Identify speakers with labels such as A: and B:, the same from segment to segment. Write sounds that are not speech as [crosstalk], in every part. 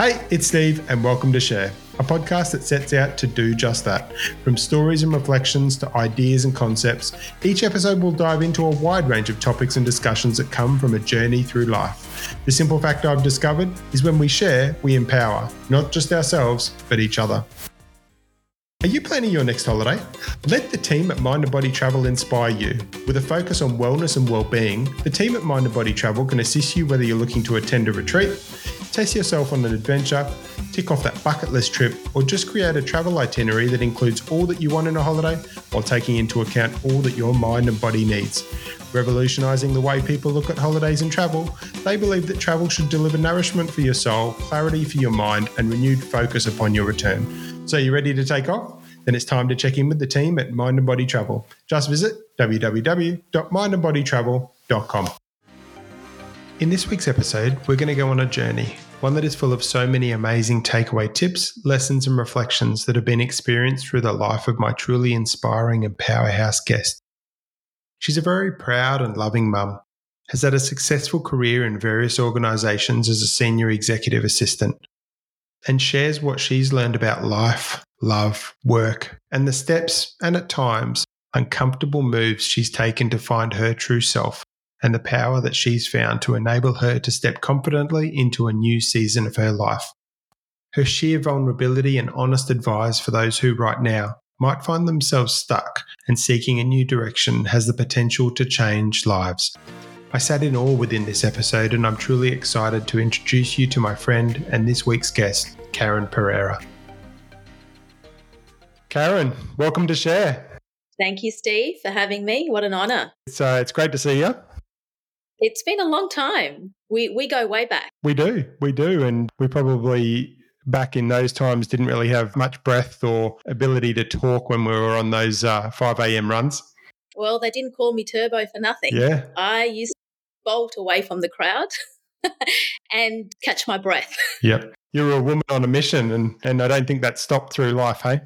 A: Hey, it's Steve, and welcome to Share, a podcast that sets out to do just that. From stories and reflections to ideas and concepts, each episode will dive into a wide range of topics and discussions that come from a journey through life. The simple fact I've discovered is when we share, we empower, not just ourselves, but each other. Are you planning your next holiday? Let the team at Mind and Body Travel inspire you. With a focus on wellness and well-being, the team at Mind and Body Travel can assist you whether you're looking to attend a retreat, test yourself on an adventure, tick off that bucket list trip, or just create a travel itinerary that includes all that you want in a holiday while taking into account all that your mind and body needs. Revolutionising the way people look at holidays and travel, they believe that travel should deliver nourishment for your soul, clarity for your mind, and renewed focus upon your return. So, you ready to take off? Then it's time to check in with the team at Mind and Body Travel. Just visit www.mindandbodytravel.com. In this week's episode, we're going to go on a journey, one that is full of so many amazing takeaway tips, lessons, and reflections that have been experienced through the life of my truly inspiring and powerhouse guest. She's a very proud and loving mum, has had a successful career in various organisations as a senior executive assistant, and shares what she's learned about life, love, work, and the steps and at times uncomfortable moves she's taken to find her true self and the power that she's found to enable her to step confidently into a new season of her life. Her sheer vulnerability and honest advice for those who, right now, might find themselves stuck and seeking a new direction has the potential to change lives. I sat in awe within this episode, and I'm truly excited to introduce you to my friend and this week's guest, Karen Pereira. Karen, welcome to Share.
B: Thank you, Steve, for having me. What an honour.
A: It's, uh, it's great to see you.
B: It's been a long time. We, we go way back.
A: We do. We do. And we probably back in those times didn't really have much breath or ability to talk when we were on those uh, 5 a.m. runs.
B: Well, they didn't call me Turbo for nothing.
A: Yeah.
B: I used to bolt away from the crowd [laughs] and catch my breath. [laughs]
A: Yep. You were a woman on a mission, and, and I don't think that stopped through life, hey?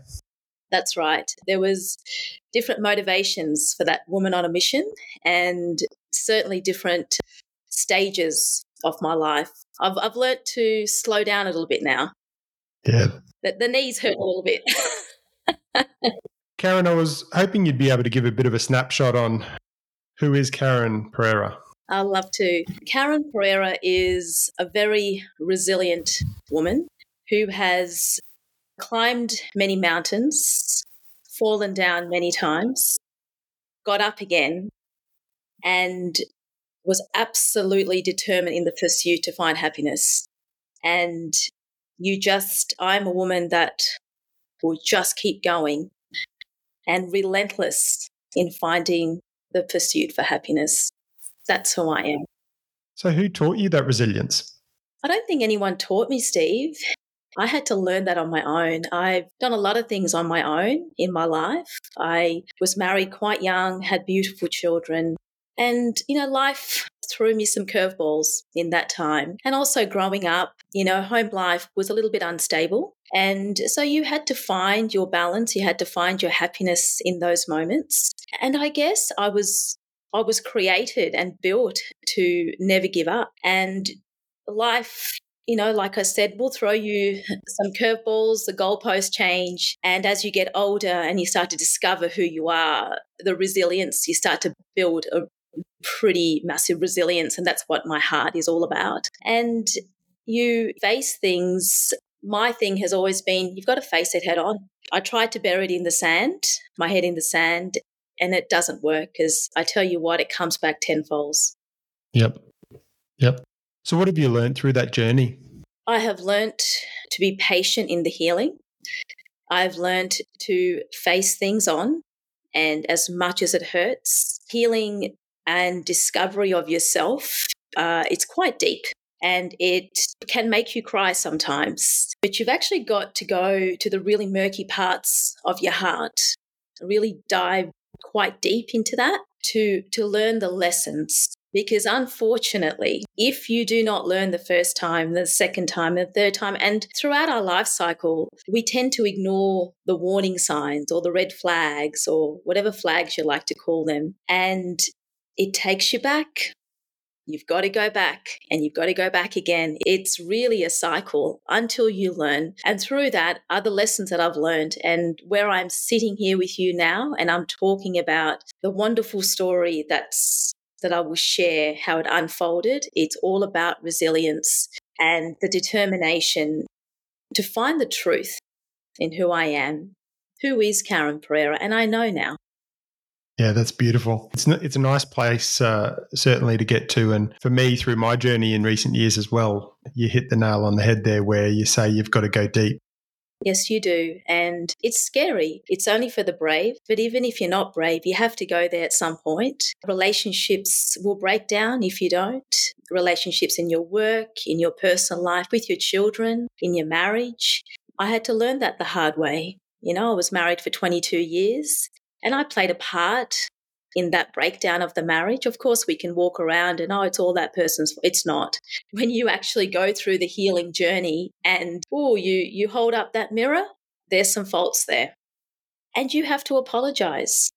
B: That's right. There was different motivations for that woman on a mission and certainly different stages of my life. I've, I've learnt to slow down a little bit now.
A: Yeah.
B: The, the knees hurt a little bit. [laughs]
A: Karen, I was hoping you'd be able to give a bit of a snapshot on who is Karen Pereira.
B: I'd love to. Karen Pereira is a very resilient woman who has climbed many mountains, fallen down many times, got up again, and was absolutely determined in the pursuit to find happiness. And you just, I'm a woman that will just keep going and relentless in finding the pursuit for happiness. That's who I am.
A: So, who taught you that resilience?
B: I don't think anyone taught me, Steve. I had to learn that on my own. I've done a lot of things on my own in my life. I was married quite young, had beautiful children, and, you know, life threw me some curveballs in that time. And also growing up, you know, home life was a little bit unstable. And so you had to find your balance, you had to find your happiness in those moments. And I guess I was I was created and built to never give up. And life you know, like I said, will throw you some curveballs, the goalposts change. And as you get older and you start to discover who you are, the resilience, you start to build a pretty massive resilience. And that's what my heart is all about. And you face things. My thing has always been you've got to face it head on. I tried to bury it in the sand, my head in the sand, and it doesn't work because I tell you what, it comes back tenfold.
A: Yep. Yep. So, what have you learned through that journey?
B: I have learnt to be patient in the healing. I've learnt to face things on, and as much as it hurts, healing and discovery of yourself, uh, it's quite deep and it can make you cry sometimes. But you've actually got to go to the really murky parts of your heart, really dive quite deep into that to, to learn the lessons. Because unfortunately, if you do not learn the first time, the second time, the third time, and throughout our life cycle, we tend to ignore the warning signs or the red flags or whatever flags you like to call them. And it takes you back You've got to go back and you've got to go back again. It's really a cycle until you learn. And through that are the lessons that I've learned. And where I'm sitting here with you now and I'm talking about the wonderful story that's that I will share how it unfolded. It's all about resilience and the determination to find the truth in who I am. Who is Karen Pereira? And I know now.
A: Yeah, that's beautiful. It's it's a nice place, uh, certainly to get to, and for me, through my journey in recent years as well, you hit the nail on the head there, where you say you've got to go deep.
B: Yes, you do, and it's scary. It's only for the brave, but even if you're not brave, you have to go there at some point. Relationships will break down if you don't. Relationships in your work, in your personal life, with your children, in your marriage. I had to learn that the hard way. You know, I was married for 22 years and I played a part in that breakdown of the marriage. Of course, we can walk around and, oh, it's all that person's. It's not. [laughs] When you actually go through the healing journey and, oh, you, you hold up that mirror, there's some faults there. And you have to apologize.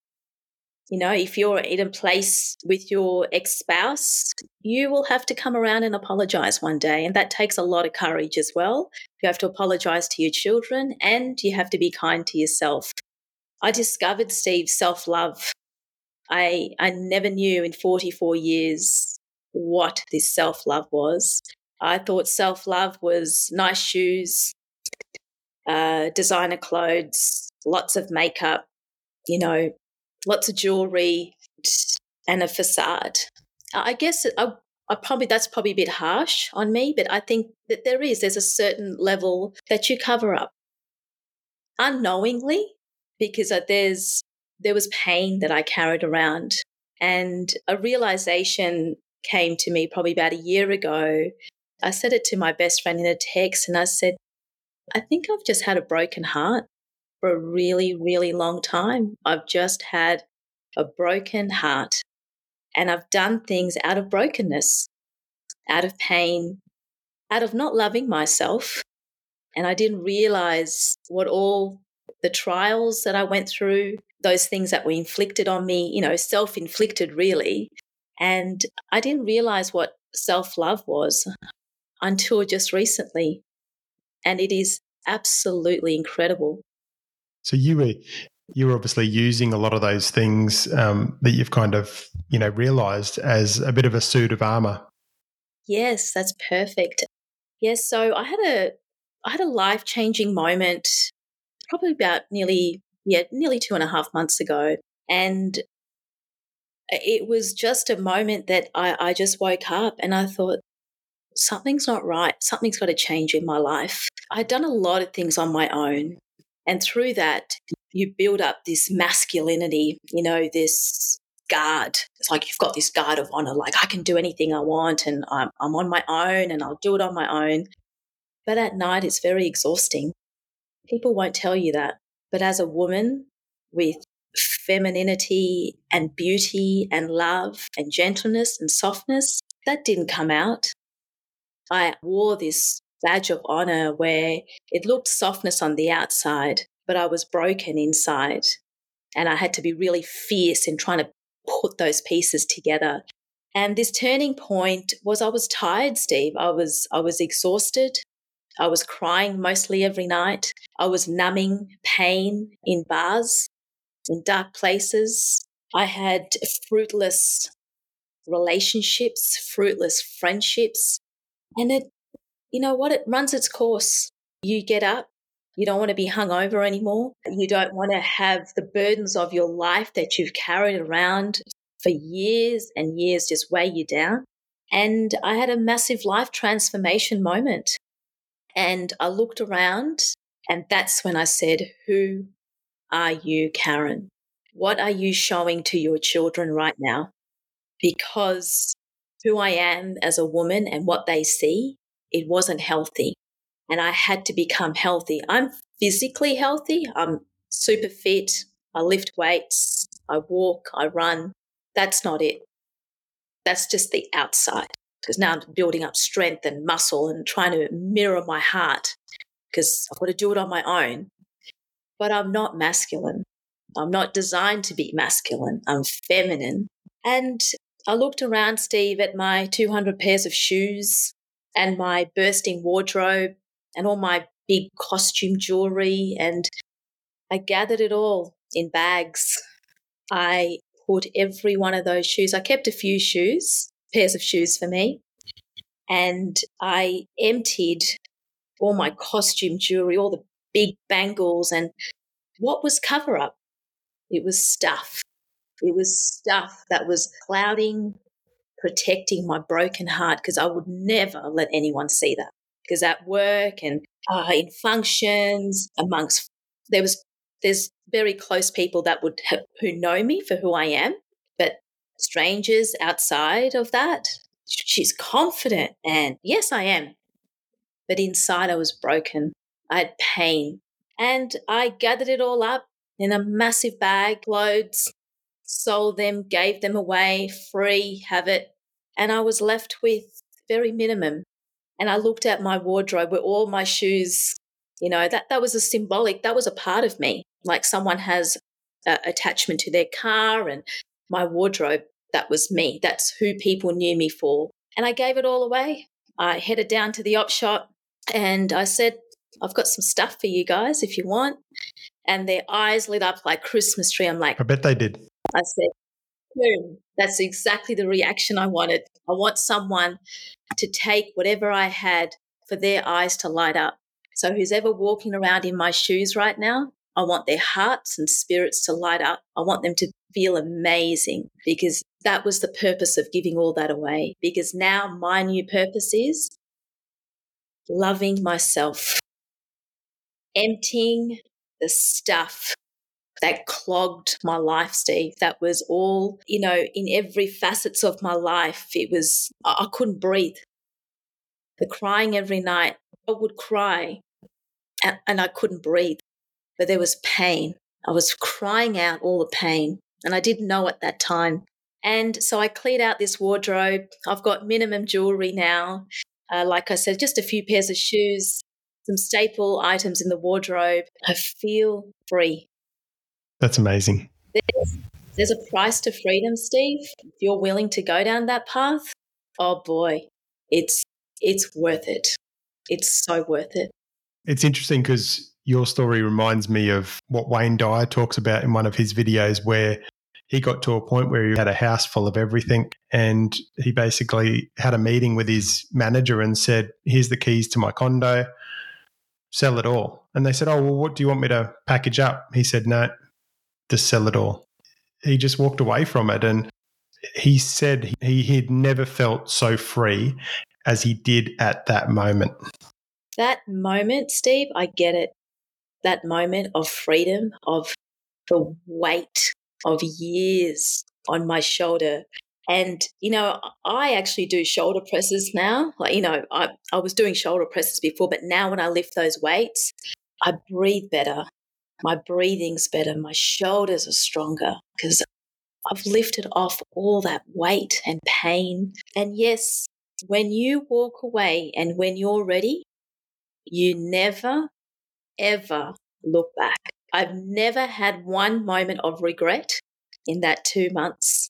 B: You know, if you're in a place with your ex spouse, you will have to come around and apologize one day. And that takes a lot of courage as well. You have to apologize to your children and you have to be kind to yourself. I discovered Steve self love. I I never knew in 44 years what this self love was. I thought self love was nice shoes, uh, designer clothes, lots of makeup, you know, lots of jewelry, and a facade. I guess I, I probably that's probably a bit harsh on me, but I think that there is there's a certain level that you cover up unknowingly because uh, there's there was pain that I carried around, and a realization came to me probably about a year ago. I said it to my best friend in a text, and I said, "I think I've just had a broken heart for a really, really long time. I've just had a broken heart, and I've done things out of brokenness, out of pain, out of not loving myself." And I didn't realize what all the trials that I went through, those things that were inflicted on me, you know, self inflicted really. And I didn't realize what self love was until just recently. And it is absolutely incredible.
A: So you were you were obviously using a lot of those things um, that you've kind of you know realized as a bit of a suit of armor.
B: Yes, that's perfect. Yes, so I had a I had a life changing moment probably about nearly, yeah, nearly two and a half months ago. And it was just a moment that I, I just woke up and I thought, something's not right. Something's got to change in my life. I'd done a lot of things on my own. And through that, you build up this masculinity, you know, this guard. It's like you've got this guard of honor, like I can do anything I want and I'm, I'm on my own and I'll do it on my own. But at night, it's very exhausting. People won't tell you that. But as a woman with femininity and beauty and love and gentleness and softness, that didn't come out. I wore this badge of honor where it looked softness on the outside, but I was broken inside. And I had to be really fierce in trying to put those pieces together. And this turning point was I was tired, Steve. I was I was exhausted. I was crying mostly every night. I was numbing pain in bars, in dark places. I had fruitless relationships, fruitless friendships. And it, you know what? It runs its course. You get up, you don't want to be hungover anymore. You don't want to have the burdens of your life that you've carried around for years and years just weigh you down. And I had a massive life transformation moment. And I looked around, and that's when I said, Who are you, Karen? What are you showing to your children right now? Because who I am as a woman and what they see, it wasn't healthy. And I had to become healthy. I'm physically healthy. I'm super fit. I lift weights. I walk. I run. That's not it. That's just the outside because now I'm building up strength and muscle and trying to mirror my heart because I've got to do it on my own. But I'm not masculine. I'm not designed to be masculine. I'm feminine. And I looked around, Steve, at my 200 pairs of shoes and my bursting wardrobe and all my big costume jewelry. And I gathered it all in bags. I put every one of those shoes, I kept a few shoes, pairs of shoes for me. And I emptied all my costume jewelry, all the big bangles, and what was cover up? It was stuff. It was stuff that was clouding, protecting my broken heart because I would never let anyone see that. Because at work and uh, in functions, amongst there was there's very close people that would who know me for who I am, strangers outside of that, she's confident, and yes, I am. But inside, I was broken. I had pain, and I gathered it all up in a massive bag, loads, sold them, gave them away, free, have it. And I was left with very minimum. And I looked at my wardrobe where all my shoes, you know, that, that was a symbolic, that was a part of me. Like someone has attachment to their car and my wardrobe, that was me. That's who people knew me for. And I gave it all away. I headed down to the op shop and I said, I've got some stuff for you guys if you want. And their eyes lit up like Christmas tree. I'm like,
A: I bet they did.
B: I said, boom, that's exactly the reaction I wanted. I want someone to take whatever I had for their eyes to light up. So, who's ever walking around in my shoes right now, I want their hearts and spirits to light up. I want them to feel amazing because that was the purpose of giving all that away. Because now my new purpose is loving myself, emptying the stuff that clogged my life, Steve. That was all, you know, in every facets of my life. It was, I couldn't breathe. The crying every night, I would cry and, and I couldn't breathe, but there was pain. I was crying out all the pain and I didn't know at that time. And so I cleared out this wardrobe. I've got minimum jewelry now. Uh, like I said, just a few pairs of shoes, some staple items in the wardrobe. I feel free.
A: That's amazing.
B: There's, there's a price to freedom, Steve. If you're willing to go down that path, oh boy, it's it's worth it. It's so worth it.
A: It's interesting because your story reminds me of what Wayne Dyer talks about in one of his videos where he got to a point where he had a house full of everything and he basically had a meeting with his manager and said, Here's the keys to my condo, sell it all. And they said, Oh, well, what do you want me to package up? He said, No, just sell it all. He just walked away from it. And he said he had never felt so free as he did at that moment.
B: That moment, Steve, I get it. That moment of freedom, of the weight of years on my shoulder. And, you know, I actually do shoulder presses now. Like, you know, I, I was doing shoulder presses before, but now when I lift those weights, I breathe better. My breathing's better. My shoulders are stronger because I've lifted off all that weight and pain. And yes, when you walk away and when you're ready, you never, ever look back. I've never had one moment of regret in that two months.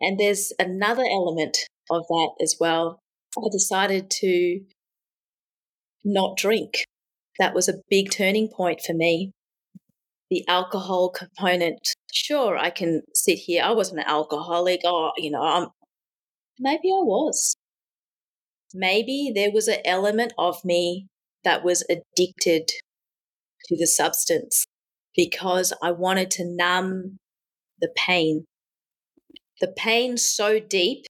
B: And there's another element of that as well. I decided to not drink. That was a big turning point for me. The alcohol component. Sure, I can sit here. I wasn't an alcoholic. Oh, you know, I'm, maybe I was. Maybe there was an element of me that was addicted to the substance because I wanted to numb the pain. The pain so deep.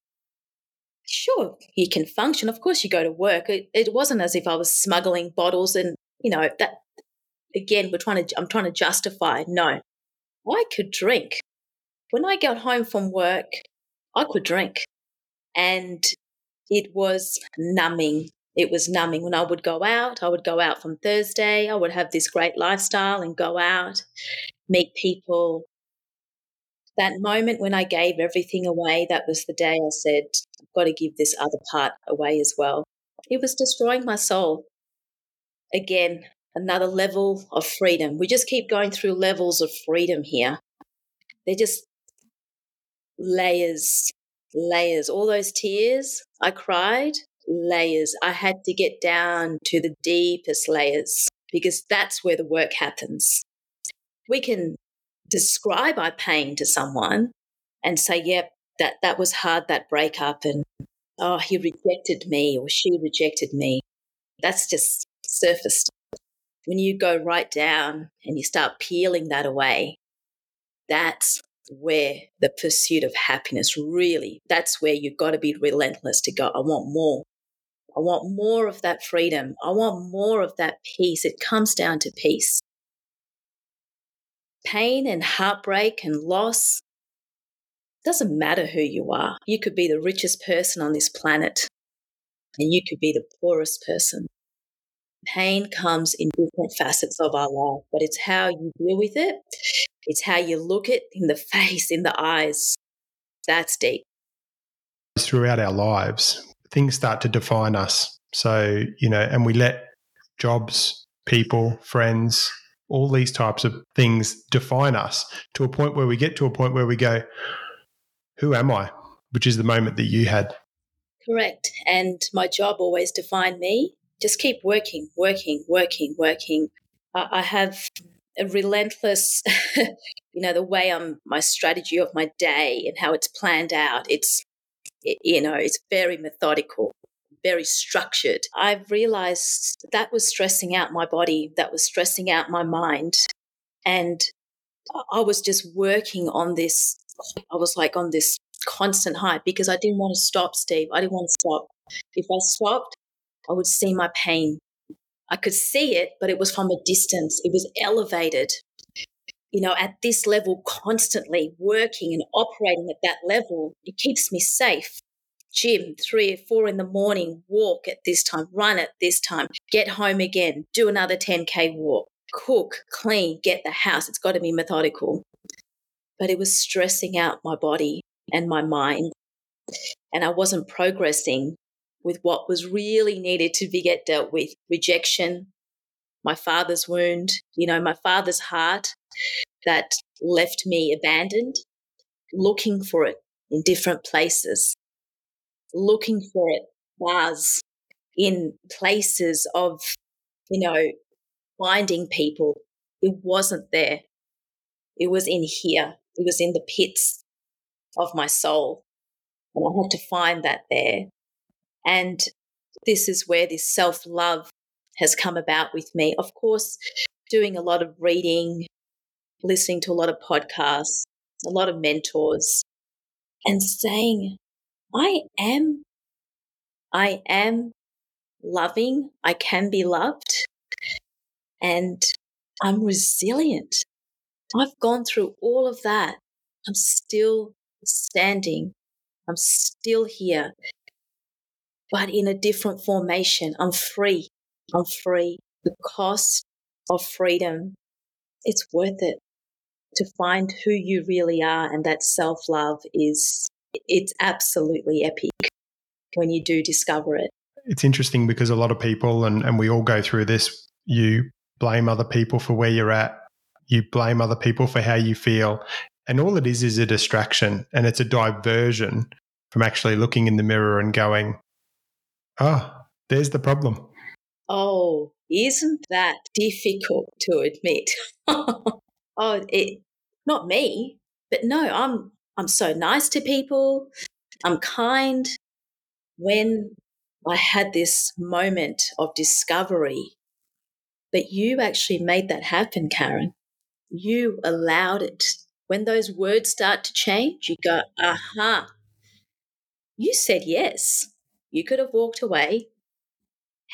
B: Sure, you can function. Of course, you go to work. It, it wasn't as if I was smuggling bottles and, you know, that again, we're trying to, I'm trying to justify. No, I could drink. When I got home from work, I could drink. And it was numbing. It was numbing. When I would go out, I would go out from Thursday. I would have this great lifestyle and go out, meet people. That moment when I gave everything away, that was the day I said, I've got to give this other part away as well. It was destroying my soul. Again, another level of freedom. We just keep going through levels of freedom here. They're just layers layers. All those tears I cried, layers. I had to get down to the deepest layers because that's where the work happens. We can describe our pain to someone and say, yep, that, that was hard, that breakup, and oh, he rejected me or she rejected me. That's just surface. When you go right down and you start peeling that away, that's where the pursuit of happiness really, that's where you've got to be relentless to go, I want more. I want more of that freedom. I want more of that peace. It comes down to peace. Pain and heartbreak and loss doesn't matter who you are. You could be the richest person on this planet and you could be the poorest person. Pain comes in different facets of our life, but it's how you deal with it. It's how you look it in the [laughs] face, in the eyes. That's deep.
A: Throughout our lives, things start to define us. So, you know, and we let jobs, people, friends, all these types of things define us to a point where we get to a point where we go, who am I? Which is the moment that you had.
B: Correct. And my job always defined me. Just keep working, working, working, working. I have a relentless, [laughs] you know, the way I'm, my strategy of my day and how it's planned out. It's, you know, it's very methodical, very structured. I've realized that was stressing out my body, that was stressing out my mind. And I was just working on this I was like on this constant high because I didn't want to stop, Steve. I didn't want to stop. If I stopped, I would see my pain. I could see it, but it was from a distance. It was elevated. You know, at this level, constantly working and operating at that level, it keeps me safe. Gym, three or four in the morning, walk at this time, run at this time, get home again, do another 10K walk, cook, clean, get the house. It's got to be methodical but it was stressing out my body and my mind. And I wasn't progressing with what was really needed to be get dealt with rejection, my father's wound, you know, my father's heart that left me abandoned, looking for it in different places, looking for it bars in places of, you know, finding people. It wasn't there. It was in here. It was in the pits of my soul. And I had to find that there. And this is where this self love has come about with me. Of course, doing a lot of reading, listening to a lot of podcasts, a lot of mentors, and saying, I am, I am loving, I can be loved, and I'm resilient. I've gone through all of that. I'm still standing. I'm still here, but in a different formation. I'm free. I'm free. The cost of freedom, it's worth it to find who you really are. And that self love is, it's absolutely epic when you do discover it.
A: It's interesting because a lot of people, and, and we all go through this, you blame other people for where you're at you blame other people for how you feel. And all it is is a distraction and it's a diversion from actually looking in the mirror and going, oh, there's the problem.
B: Oh, isn't that difficult to admit? [laughs] oh, it, not me, but no, I'm, I'm so nice to people. I'm kind. When I had this moment of discovery, but you actually made that happen, Karen you allowed it. When those words start to change, you go, aha, you said yes. You could have walked away.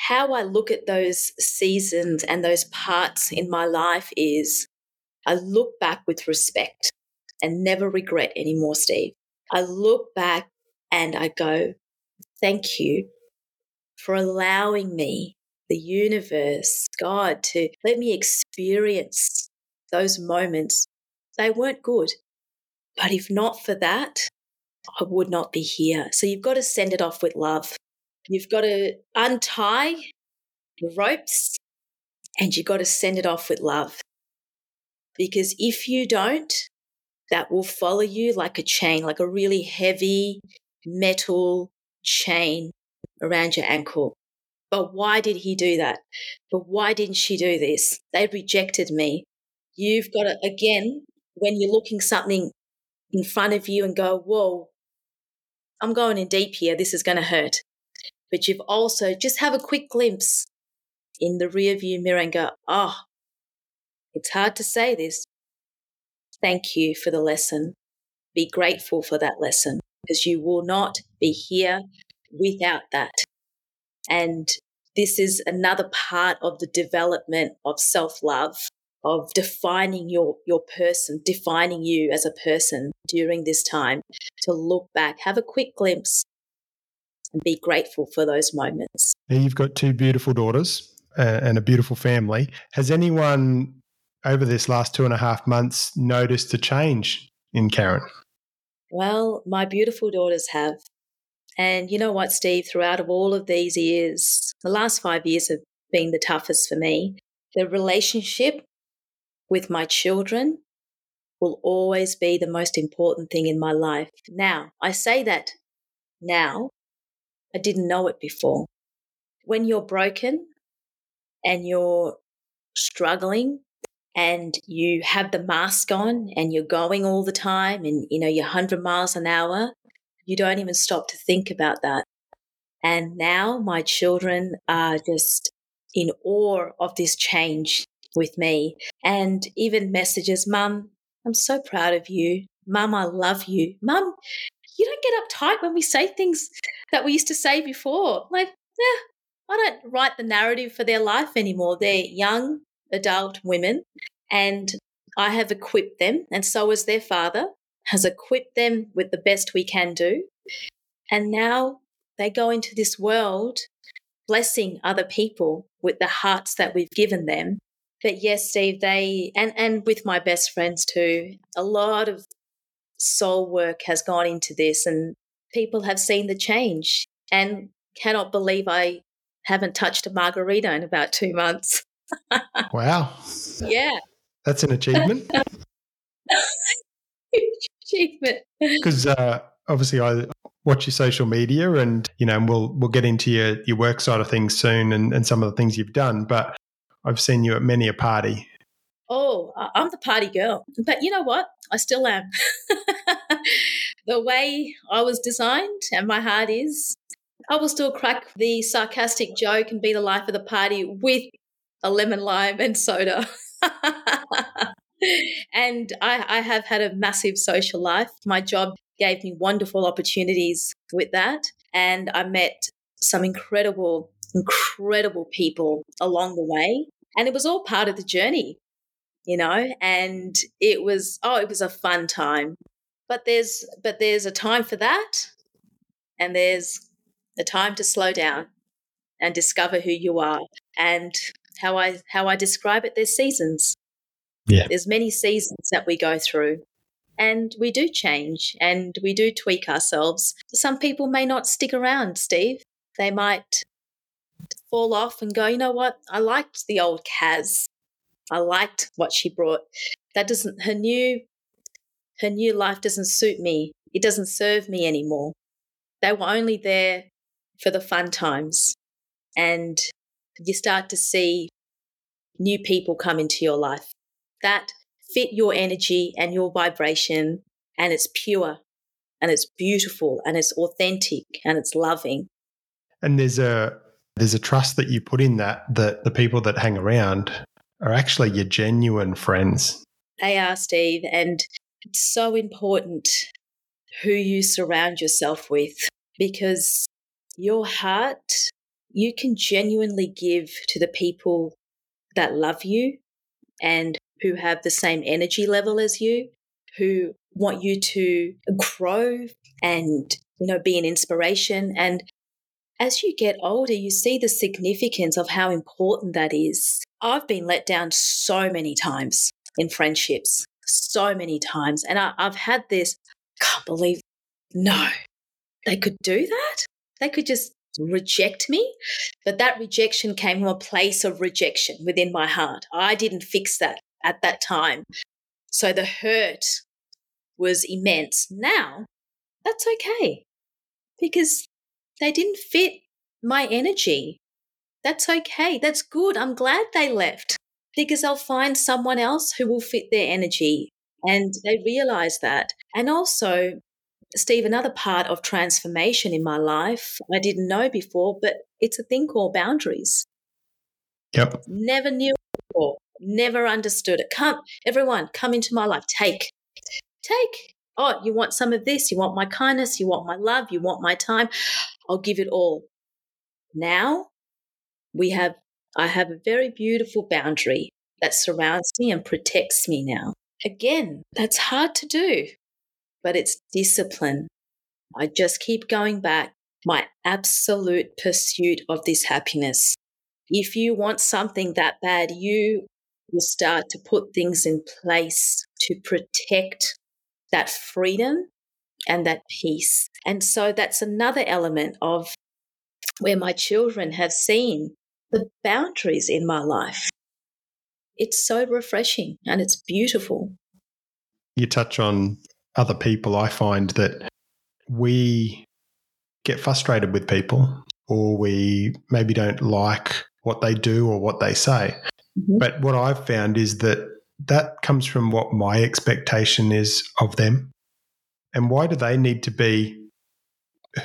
B: How I look at those seasons and those parts in my life is I look back with respect and never regret anymore, Steve. I look back and I go, thank you for allowing me, the universe, God, to let me experience those moments, they weren't good. But if not for that, I would not be here. So you've got to send it off with love. You've got to untie the ropes and you've got to send it off with love. Because if you don't, that will follow you like a chain, like a really heavy metal chain around your ankle. But why did he do that? But why didn't she do this? They rejected me. You've got to, again, when you're looking something in front of you and go, whoa, I'm going in deep here. This is going to hurt. But you've also just have a quick glimpse in the rear view mirror and go, oh, it's hard to say this. Thank you for the lesson. Be grateful for that lesson because you will not be here without that. And this is another part of the development of self love, of defining your, your person, defining you as a person during this time to look back, have a quick glimpse, and be grateful for those moments.
A: You've got two beautiful daughters uh, and a beautiful family. Has anyone over this last two and a half months noticed a change in Karen?
B: Well, my beautiful daughters have. And you know what, Steve, throughout of all of these years, the last five years have been the toughest for me. The relationship with my children will always be the most important thing in my life. Now, I say that now. I didn't know it before. When you're broken and you're struggling and you have the mask on and you're going all the time and you know you're 100 miles an hour you don't even stop to think about that. And now my children are just in awe of this change with me. And even messages mum i'm so proud of you. Mum i love you. Mum you don't get uptight when we say things that we used to say before like yeah I don't write the narrative for their life anymore. They're young adult women, and I have equipped them, and so has their father, has equipped them with the best we can do. And now they go into this world blessing other people with the hearts that we've given them. But yes, Steve, they, and, and with my best friends too, a lot of soul work has gone into this, and people have seen the change and cannot believe I haven't touched a margarita in about two months.
A: wow. [laughs]
B: Yeah.
A: That's an achievement. [laughs]
B: achievement.
A: Because uh, obviously, I watch your social media, and you know, and we'll we'll get into your your work side of things soon, and, and some of the things you've done. But I've seen you at many a party.
B: Oh, I'm the party girl. But you know what? I still am. [laughs] the way I was designed and my heart is, I will still crack the sarcastic joke and be the life of the party with a lemon lime and soda. [laughs] and I, I have had a massive social life. My job gave me wonderful opportunities with that. And I met some incredible, incredible people along the way. And it was all part of the journey, you know, and it was, oh, it was a fun time. But there's, but there's a time for that. And there's a time to slow down and discover who you are. And how I how I describe it, there's seasons.
A: Yeah.
B: There's many seasons that we go through. And we do change and we do tweak ourselves. Some people may not stick around, Steve. They might fall off and go, you know what? I liked the old Kaz. I liked what she brought. That doesn't her new her new life doesn't suit me. It doesn't serve me anymore. They were only there for the fun times. And you start to see new people come into your life that fit your energy and your vibration, and it's pure and it's beautiful and it's authentic and it's loving.
A: And there's a there's a trust that you put in that that the people that hang around are actually your genuine friends.
B: They are, Steve, and it's so important who you surround yourself with because your heart you can genuinely give to the people that love you and who have the same energy level as you, who want you to grow and, you know, be an inspiration. And as you get older, you see the significance of how important that is. I've been let down so many times in friendships, so many times. And I, have had this, can't believe, no, they could do that? They could just reject me. But that rejection came from a place of rejection within my heart. I didn't fix that at that time. So the hurt was immense. Now, that's okay. because they didn't fit my energy. That's okay. That's good. I'm glad they left because I'll find someone else who will fit their energy. And they realize that. And also, Steve, another part of transformation in my life I didn't know before, but it's a thing called boundaries.
A: Yep.
B: Never knew before, never understood it. Come, everyone, come into my life. Take, take. Oh, you want some of this? You want my kindness? You want my love? You want my time? I'll give it all. Now we have, I have a very beautiful boundary that surrounds me and protects me now. Again, that's hard to do, but it's discipline. I just keep going back. My absolute pursuit of this happiness. If you want something that bad, you will start to put things in place to protect that freedom and that peace. And so that's another element of where my children have seen the boundaries in my life. It's so refreshing and it's beautiful.
A: You touch on other people. I find that we get frustrated with people or we maybe don't like what they do or what they say. Mm-hmm. But what I've found is that that comes from what my expectation is of them. And why do they need to be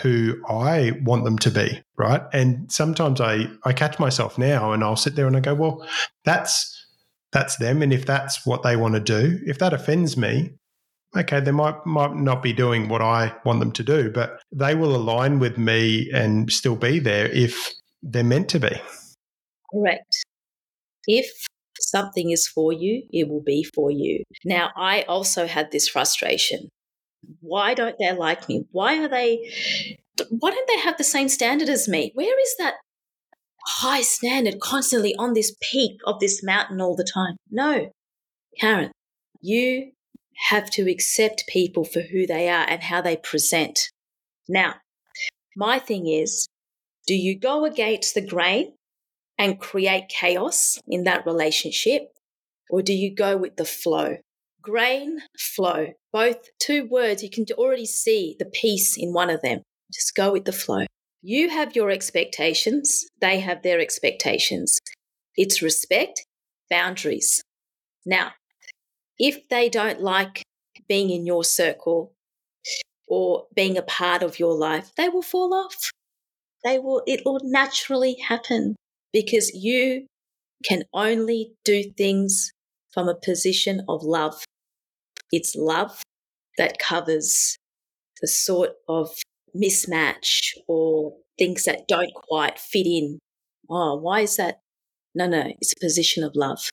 A: who I want them to be, right? And sometimes I I catch myself now and I'll sit there and I go, well, that's that's them and if that's what they want to do, if that offends me, okay, they might might not be doing what I want them to do, but they will align with me and still be there if they're meant to be.
B: Correct. If something is for you, it will be for you. Now, I also had this frustration. Why don't they like me? Why are they, why don't they have the same standard as me? Where is that high standard constantly on this peak of this mountain all the time? No, Karen, you have to accept people for who they are and how they present. Now, my thing is, do you go against the grain and create chaos in that relationship? Or do you go with the flow? Grain, flow, both two words, you can already see the peace in one of them. Just go with the flow. You have your expectations, they have their expectations. It's respect, boundaries. Now, if they don't like being in your circle or being a part of your life, they will fall off. They will, it will naturally happen because you can only do things from a position of love. It's love that covers the sort of mismatch or things that don't quite fit in. Oh, why is that? No, no, it's a position of love.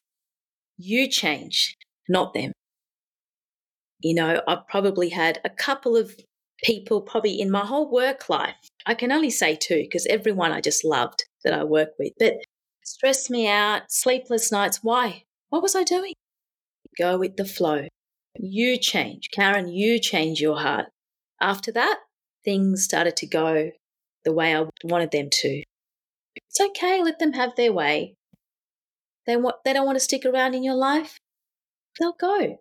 B: You change, not them. You know, I've probably had a couple of people, probably in my whole work life. I can only say two because everyone I just loved that I work with. But stress me out, sleepless nights. Why? What was I doing? Go with the flow. You change. Karen, you change your heart. After that, things started to go the way I wanted them to. It's okay, let them have their way. They want they don't want to stick around in your life, they'll go.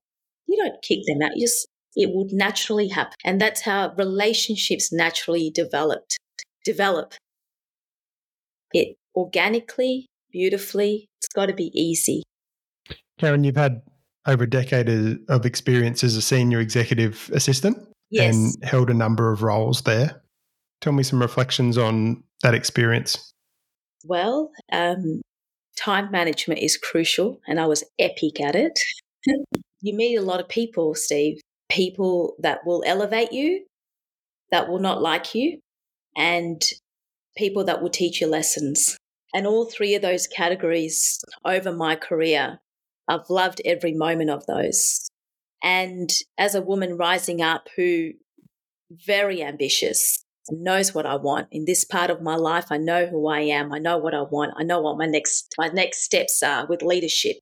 B: You don't kick them out. You just it would naturally happen. And that's how relationships naturally developed develop it organically, beautifully. It's got to be easy.
A: Karen, you've had over a decade of experience as a senior executive assistant yes. and held a number of roles there. Tell me some reflections on that experience.
B: Well, um, time management is crucial, and I was epic at it. [laughs] you meet a lot of people, Steve, people that will elevate you, that will not like you, and people that will teach you lessons. And all three of those categories over my career, I've loved every moment of those. And as a woman rising up who very ambitious, knows what I want in this part of my life. I know who I am. I know what I want. I know what my next my next steps are with leadership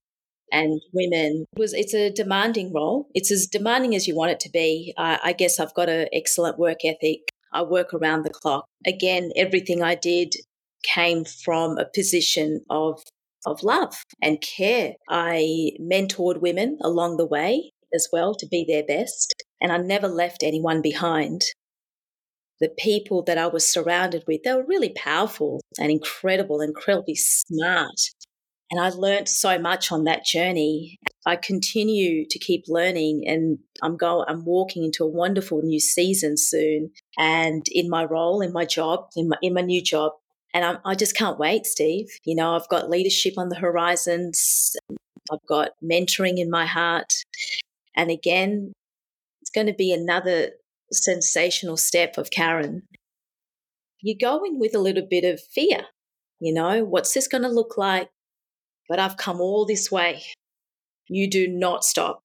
B: and women. Was it's a demanding role. It's as demanding as you want it to be. I guess I've got an excellent work ethic. I work around the clock. Again, everything I did came from a position of of love and care. I mentored women along the way as well to be their best, and I never left anyone behind. the people that I was surrounded with, they were really powerful and incredible, incredibly smart. And I learned so much on that journey. I continue to keep learning and I'm going I'm walking into a wonderful new season soon and in my role in my job in my in my new job and I'm, I just can't wait Steve. You know I've got leadership on the horizons. I've got mentoring in my heart. And again it's going to be another sensational step of Karen. You go in with a little bit of fear you know what's this going to look like? But I've come all this way. You do not stop.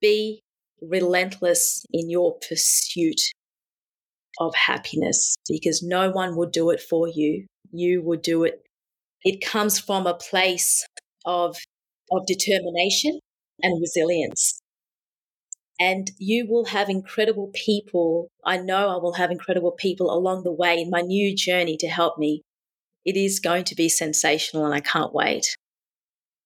B: Be relentless in your pursuit of happiness because no one would do it for you. You would do it. It comes from a place of, of determination and resilience. And you will have incredible people. I know I will have incredible people along the way in my new journey to help me it is going to be sensational and I can't wait.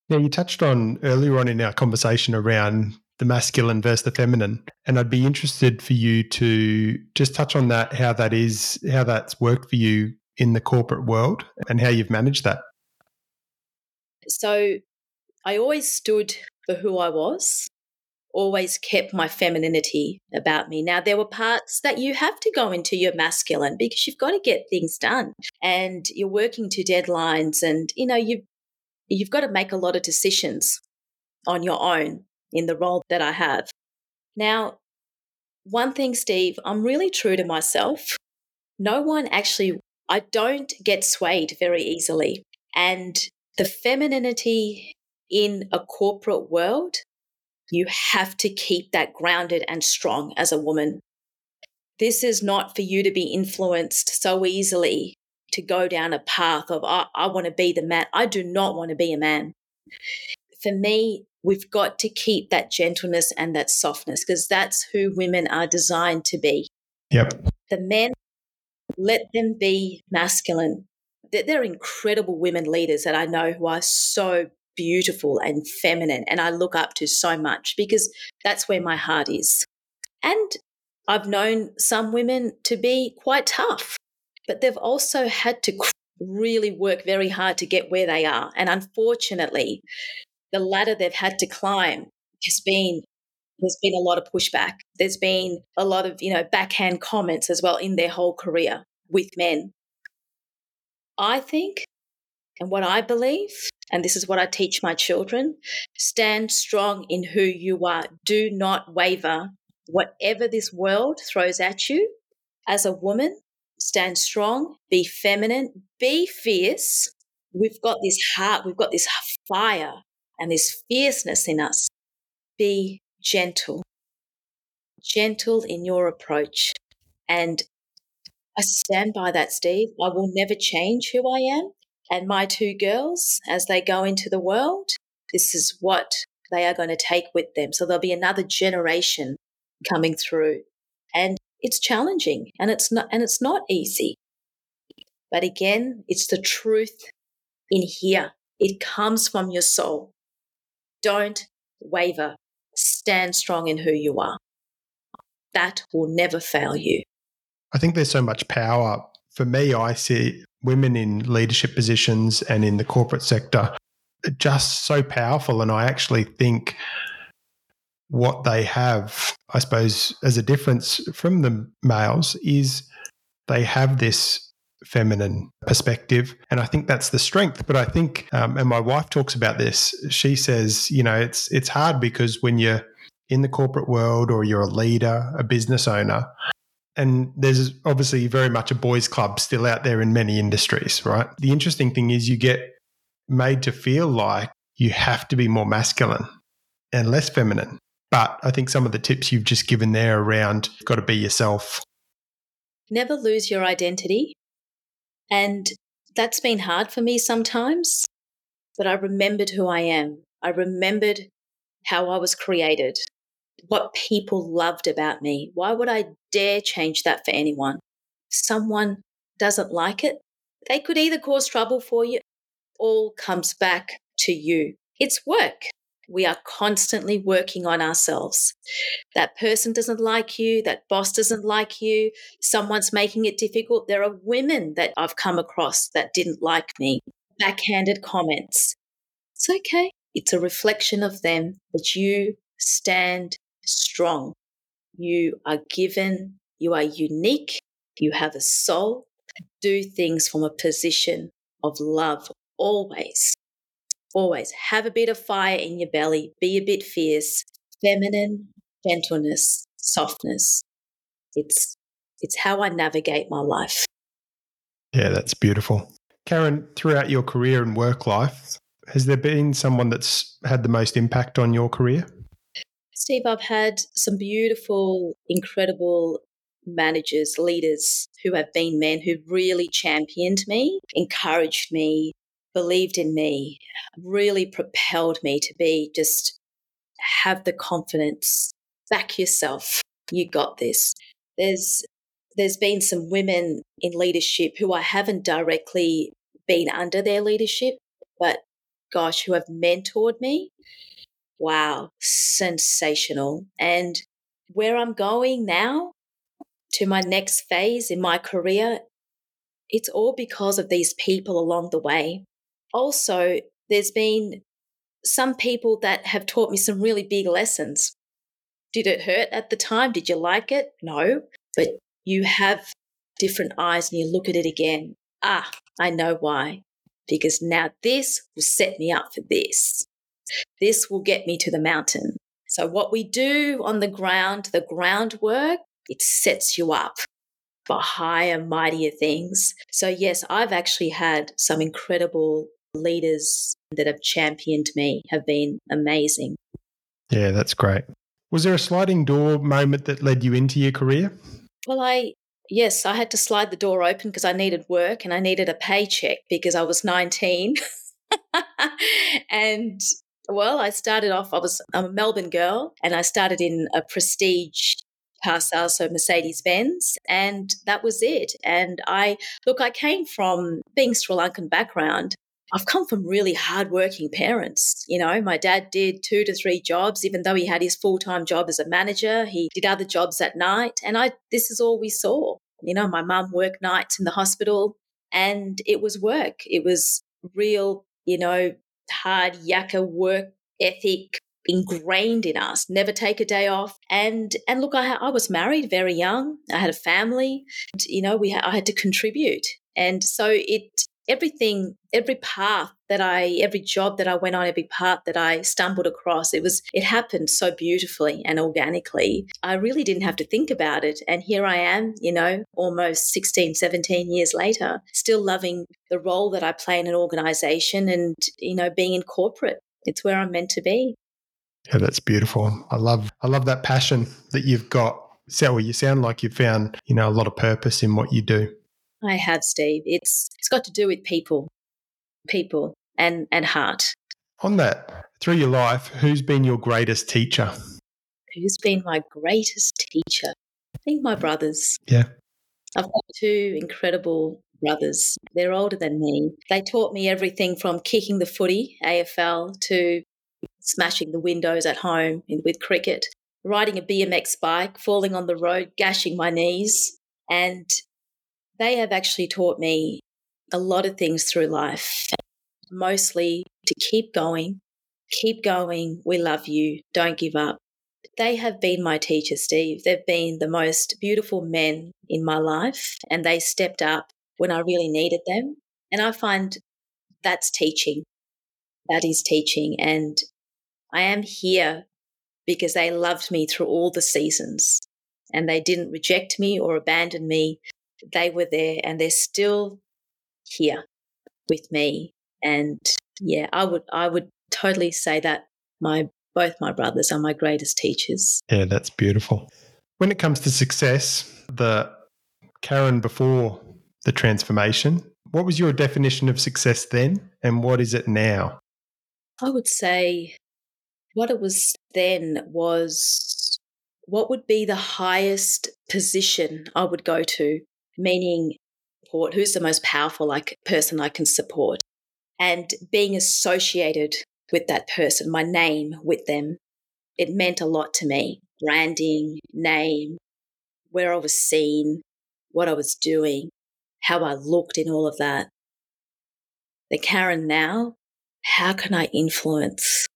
A: Yeah, you touched on earlier on in our conversation around the masculine versus the feminine. And I'd be interested for you to just touch on that, how that is, how that's worked for you in the corporate world and how you've managed that.
B: So I always stood for who I was always kept my femininity about me. Now, there were parts that you have to go into your masculine because you've got to get things done and you're working to deadlines and, you know, you've you've got to make a lot of decisions on your own in the role that I have. Now, one thing, Steve, I'm really true to myself. No one actually, I don't get swayed very easily. And the femininity in a corporate world you have to keep that grounded and strong as a woman. This is not for you to be influenced so easily to go down a path of, I, I want to be the man. I do not want to be a man. For me, we've got to keep that gentleness and that softness because that's who women are designed to be.
A: Yep.
B: The men, let them be masculine. They're incredible women leaders that I know who are so beautiful and feminine and I look up to so much because that's where my heart is. And I've known some women to be quite tough, but they've also had to really work very hard to get where they are. And unfortunately, the ladder they've had to climb has been there's been a lot of pushback. There's been a lot of, you know, backhand comments as well in their whole career with men. I think and what I believe and this is what I teach my children stand strong in who you are. Do not waver. Whatever this world throws at you, as a woman, stand strong, be feminine, be fierce. We've got this heart, we've got this fire and this fierceness in us. Be gentle, gentle in your approach. And I stand by that, Steve. I will never change who I am. And my two girls, as they go into the world, this is what they are going to take with them. So there'll be another generation coming through. And it's challenging and it's not and it's not easy. But again, it's the truth in here. It comes from your soul. Don't waver. Stand strong in who you are. That will never fail you.
A: I think there's so much power. For me, I see women in leadership positions and in the corporate sector just so powerful. And I actually think what they have, I suppose, as a difference from the males is they have this feminine perspective. And I think that's the strength. But I think, um, and my wife talks about this, she says, you know, it's, it's hard because when you're in the corporate world or you're a leader, a business owner, and there's obviously very much a boys' club still out there in many industries, right? The interesting thing is you get made to feel like you have to be more masculine and less feminine. But I think some of the tips you've just given there around got to be yourself.
B: Never lose your identity. And that's been hard for me sometimes, but I remembered who I am. I remembered how I was created what people loved about me. Why would I dare change that for anyone? Someone doesn't like it, they could either cause trouble for you, all comes back to you. It's work. We are constantly working on ourselves. That person doesn't like you, that boss doesn't like you, someone's making it difficult. There are women that I've come across that didn't like me, backhanded comments. It's okay. It's a reflection of them, but you stand strong. You are given, you are unique, you have a soul. Do things from a position of love always. Always have a bit of fire in your belly, be a bit fierce, feminine, gentleness, softness. It's it's how I navigate my life.
A: Yeah, that's beautiful. Karen, throughout your career and work life, has there been someone that's had the most impact on your career?
B: Steve, I've had some beautiful, incredible managers, leaders who have been men who really championed me, encouraged me, believed in me, really propelled me to be just have the confidence, back yourself. You got this. There's there's been some women in leadership who I haven't directly been under their leadership, but gosh, who have mentored me. Wow, sensational. And where I'm going now to my next phase in my career, it's all because of these people along the way also, there's been some people that have taught me some really big lessons. Did it hurt at the time? Did you like it? No. But you have different eyes and you look at it again. Ah, I know why. Because now this will set me up for this. This will get me to the mountain. So, what we do on the ground, the groundwork, it sets you up for higher, mightier things. So, yes, I've actually had some incredible leaders that have championed me have been amazing.
A: Yeah, that's great. Was there a sliding door moment that led you into your career?
B: Well, I, yes, I had to slide the door open because I needed work and I needed a paycheck because I was 19. [laughs] and well, I started off, I was, I'm a Melbourne girl and I started in a prestige car sales, so Mercedes Benz, and that was it. And I, look, I came from being Sri Lankan background. I've come from really hardworking parents. You know, my dad did two to three jobs, even though he had his full time job as a manager. He did other jobs at night. And I, this is all we saw. You know, my mum worked nights in the hospital and it was work. It was real, you know, hard yakka work ethic ingrained in us never take a day off and and look i, I was married very young i had a family you know we ha- i had to contribute and so it everything, every path that I, every job that I went on, every path that I stumbled across, it was, it happened so beautifully and organically. I really didn't have to think about it. And here I am, you know, almost 16, 17 years later, still loving the role that I play in an organization and, you know, being in corporate. It's where I'm meant to be.
A: Yeah, that's beautiful. I love, I love that passion that you've got. So you sound like you've found, you know, a lot of purpose in what you do.
B: I have, Steve. It's it's got to do with people, people, and and heart.
A: On that, through your life, who's been your greatest teacher?
B: Who's been my greatest teacher? I think my brothers.
A: Yeah.
B: I've got two incredible brothers. They're older than me. They taught me everything from kicking the footy, AFL, to smashing the windows at home with cricket, riding a BMX bike, falling on the road, gashing my knees, and they have actually taught me a lot of things through life, mostly to keep going, keep going. We love you. Don't give up. They have been my teachers, Steve. They've been the most beautiful men in my life, and they stepped up when I really needed them. And I find that's teaching. That is teaching. And I am here because they loved me through all the seasons and they didn't reject me or abandon me they were there and they're still here with me. And yeah, I would I would totally say that my both my brothers are my greatest teachers.
A: Yeah, that's beautiful. When it comes to success, the Karen before the transformation, what was your definition of success then and what is it now?
B: I would say what it was then was what would be the highest position I would go to meaning support who's the most powerful like person I can support and being associated with that person, my name with them. It meant a lot to me. Branding, name, where I was seen, what I was doing, how I looked in all of that. The Karen now, how can I influence?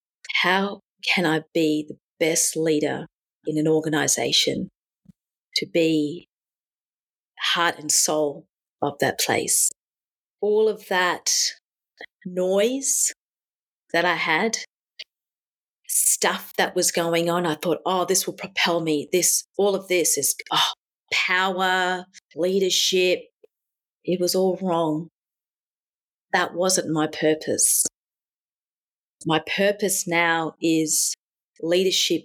B: How can I be the best leader in an organization to be heart and soul of that place? All of that noise that I had, stuff that was going on, I thought, oh, this will propel me. This, all of this is oh, power, leadership. It was all wrong. That wasn't my purpose. My purpose now is leadership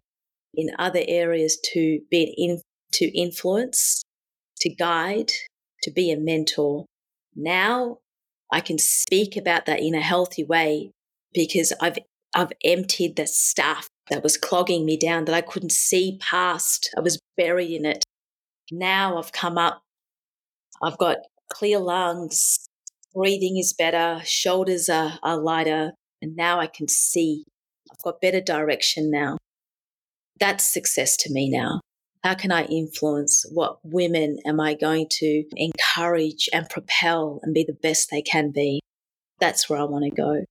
B: in other areas to be in, to influence, to guide, to be a mentor. Now I can speak about that in a healthy way because I've I've emptied the stuff that was clogging me down that I couldn't see past. I was buried in it. Now I've come up. I've got clear lungs. Breathing is better. Shoulders are, are lighter. And now I can see. I've got better direction now. That's success to me now. How can I influence what women am I going to encourage and propel and be the best they can be? That's where I want to go.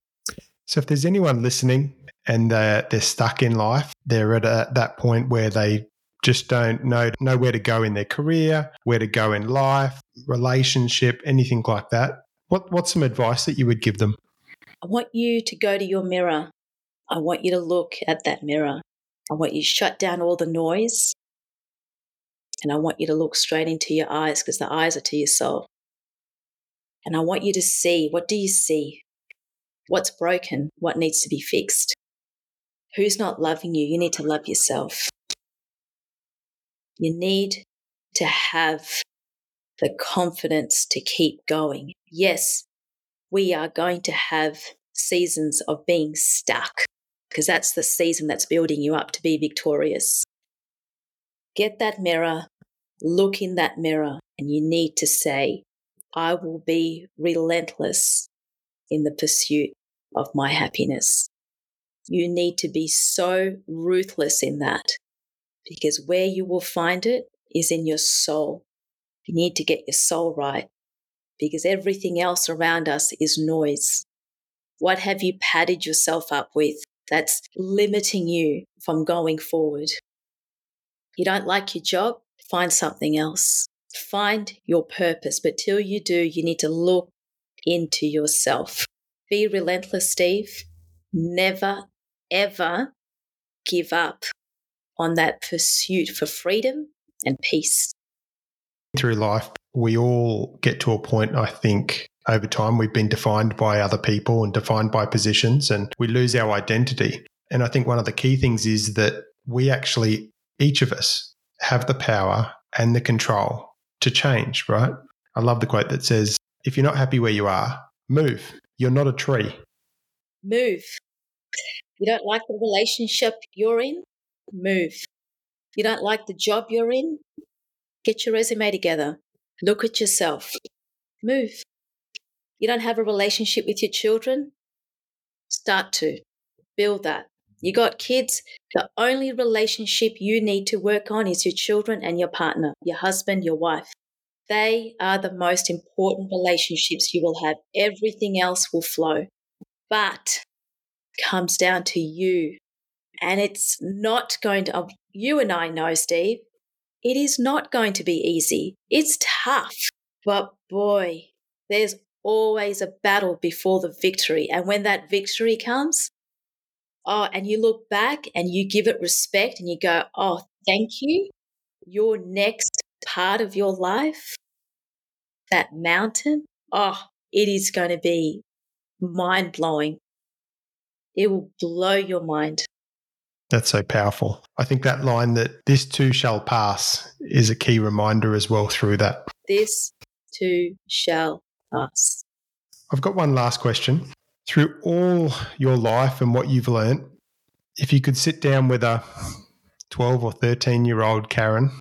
A: So, if there's anyone listening and they're, they're stuck in life, they're at a, that point where they just don't know know where to go in their career, where to go in life, relationship, anything like that. What what's some advice that you would give them?
B: I want you to go to your mirror. I want you to look at that mirror. I want you to shut down all the noise. And I want you to look straight into your eyes because the eyes are to your soul. And I want you to see what do you see? What's broken? What needs to be fixed? Who's not loving you? You need to love yourself. You need to have the confidence to keep going. Yes, we are going to have seasons of being stuck because that's the season that's building you up to be victorious. Get that mirror, look in that mirror, and you need to say, I will be relentless in the pursuit of my happiness. You need to be so ruthless in that because where you will find it is in your soul. You need to get your soul right because everything else around us is noise. What have you padded yourself up with that's limiting you from going forward? You don't like your job? Find something else. Find your purpose. But till you do, you need to look into yourself. Be relentless, Steve. Never, ever give up on that pursuit for freedom and peace.
A: Through life, we all get to a point, I think, over time, we've been defined by other people and defined by positions, and we lose our identity. And I think one of the key things is that we actually, each of us, have the power and the control to change, right? I love the quote that says, if you're not happy where you are, move. You're not a tree.
B: Move. You don't like the relationship you're in? Move. You don't like the job you're in? Get your resume together. Look at yourself. Move. You don't have a relationship with your children? Start to build that. You got kids. The only relationship you need to work on is your children and your partner, your husband, your wife. They are the most important relationships you will have. Everything else will flow. But comes down to you. And it's not going to, you and I know, Steve, it is not going to be easy. It's tough. But boy, there's always a battle before the victory. And when that victory comes, oh, and you look back and you give it respect and you go, oh, thank you. Your next part of your life, that mountain, oh, it is going to be mind blowing. It will blow your mind.
A: That's so powerful. I think that line that this too shall pass is a key reminder as well through that.
B: This too shall pass.
A: I've got one last question. Through all your life and what you've learned, if you could sit down with a 12 or 13 year old Karen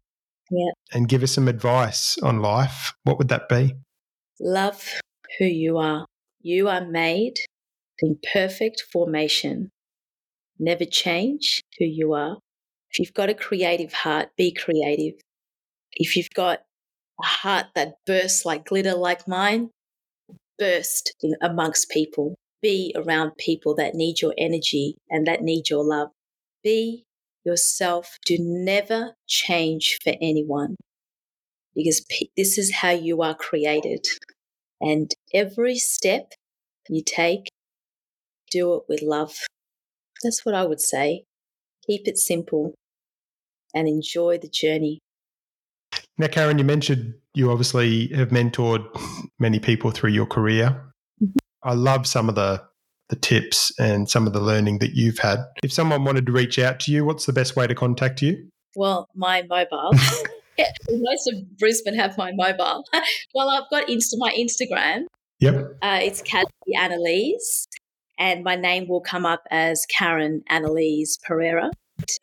B: yeah.
A: and give us some advice on life, what would that be?
B: Love who you are. You are made in perfect formation. Never change who you are. If you've got a creative heart, be creative. If you've got a heart that bursts like glitter like mine, burst in, amongst people. Be around people that need your energy and that need your love. Be yourself. Do never change for anyone because this is how you are created. And every step you take, do it with love. That's what I would say. Keep it simple and enjoy the journey.
A: Now, Karen, you mentioned you obviously have mentored many people through your career. I love some of the the tips and some of the learning that you've had. If someone wanted to reach out to you, what's the best way to contact you?
B: Well, my mobile. [laughs] yeah, most of Brisbane have my mobile. [laughs] well, I've got Insta my Instagram.
A: Yep.
B: Uh, it's Kazi Annaliese, and my name will come up as Karen Annaliese Pereira.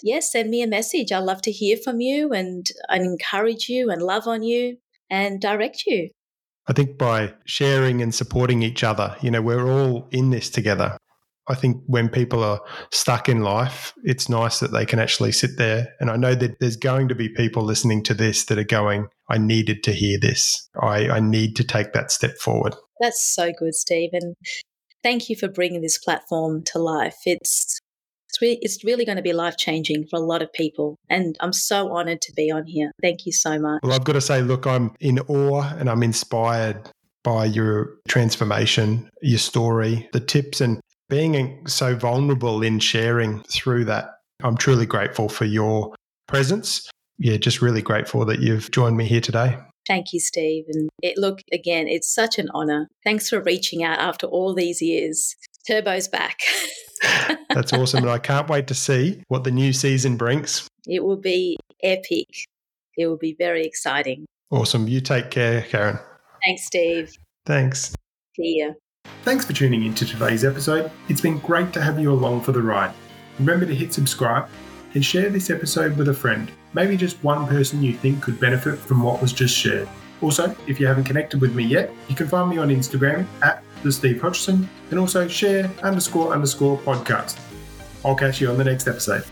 B: Yes, send me a message. I love to hear from you and, and encourage you and love on you and direct you.
A: I think by sharing and supporting each other, you know, we're all in this together. I think when people are stuck in life, it's nice that they can actually sit there. And I know that there's going to be people listening to this that are going, I needed to hear this. I, I need to take that step forward.
B: That's so good, Steve. And thank you for bringing this platform to life. It's it's really, it's really going to be life changing for a lot of people. And I'm so honored to be on here. Thank you so much.
A: Well, I've got to say, look, I'm in awe and I'm inspired by your transformation, your story, the tips, and being so vulnerable in sharing through that. I'm truly grateful for your presence. Yeah, just really grateful that you've joined me here today.
B: Thank you, Steve. And it, look, again, it's such an honor. Thanks for reaching out after all these years. Turbo's back. [laughs]
A: That's awesome. And I can't wait to see what the new season brings.
B: It will be epic. It will be very exciting.
A: Awesome. You take care, Karen.
B: Thanks, Steve.
A: Thanks.
B: See ya.
A: Thanks for tuning in to today's episode. It's been great to have you along for the ride. Remember to hit subscribe and share this episode with a friend, maybe just one person you think could benefit from what was just shared. Also, if you haven't connected with me yet, you can find me on Instagram at the Steve Hodgson and also share underscore underscore podcast. I'll catch you on the next episode.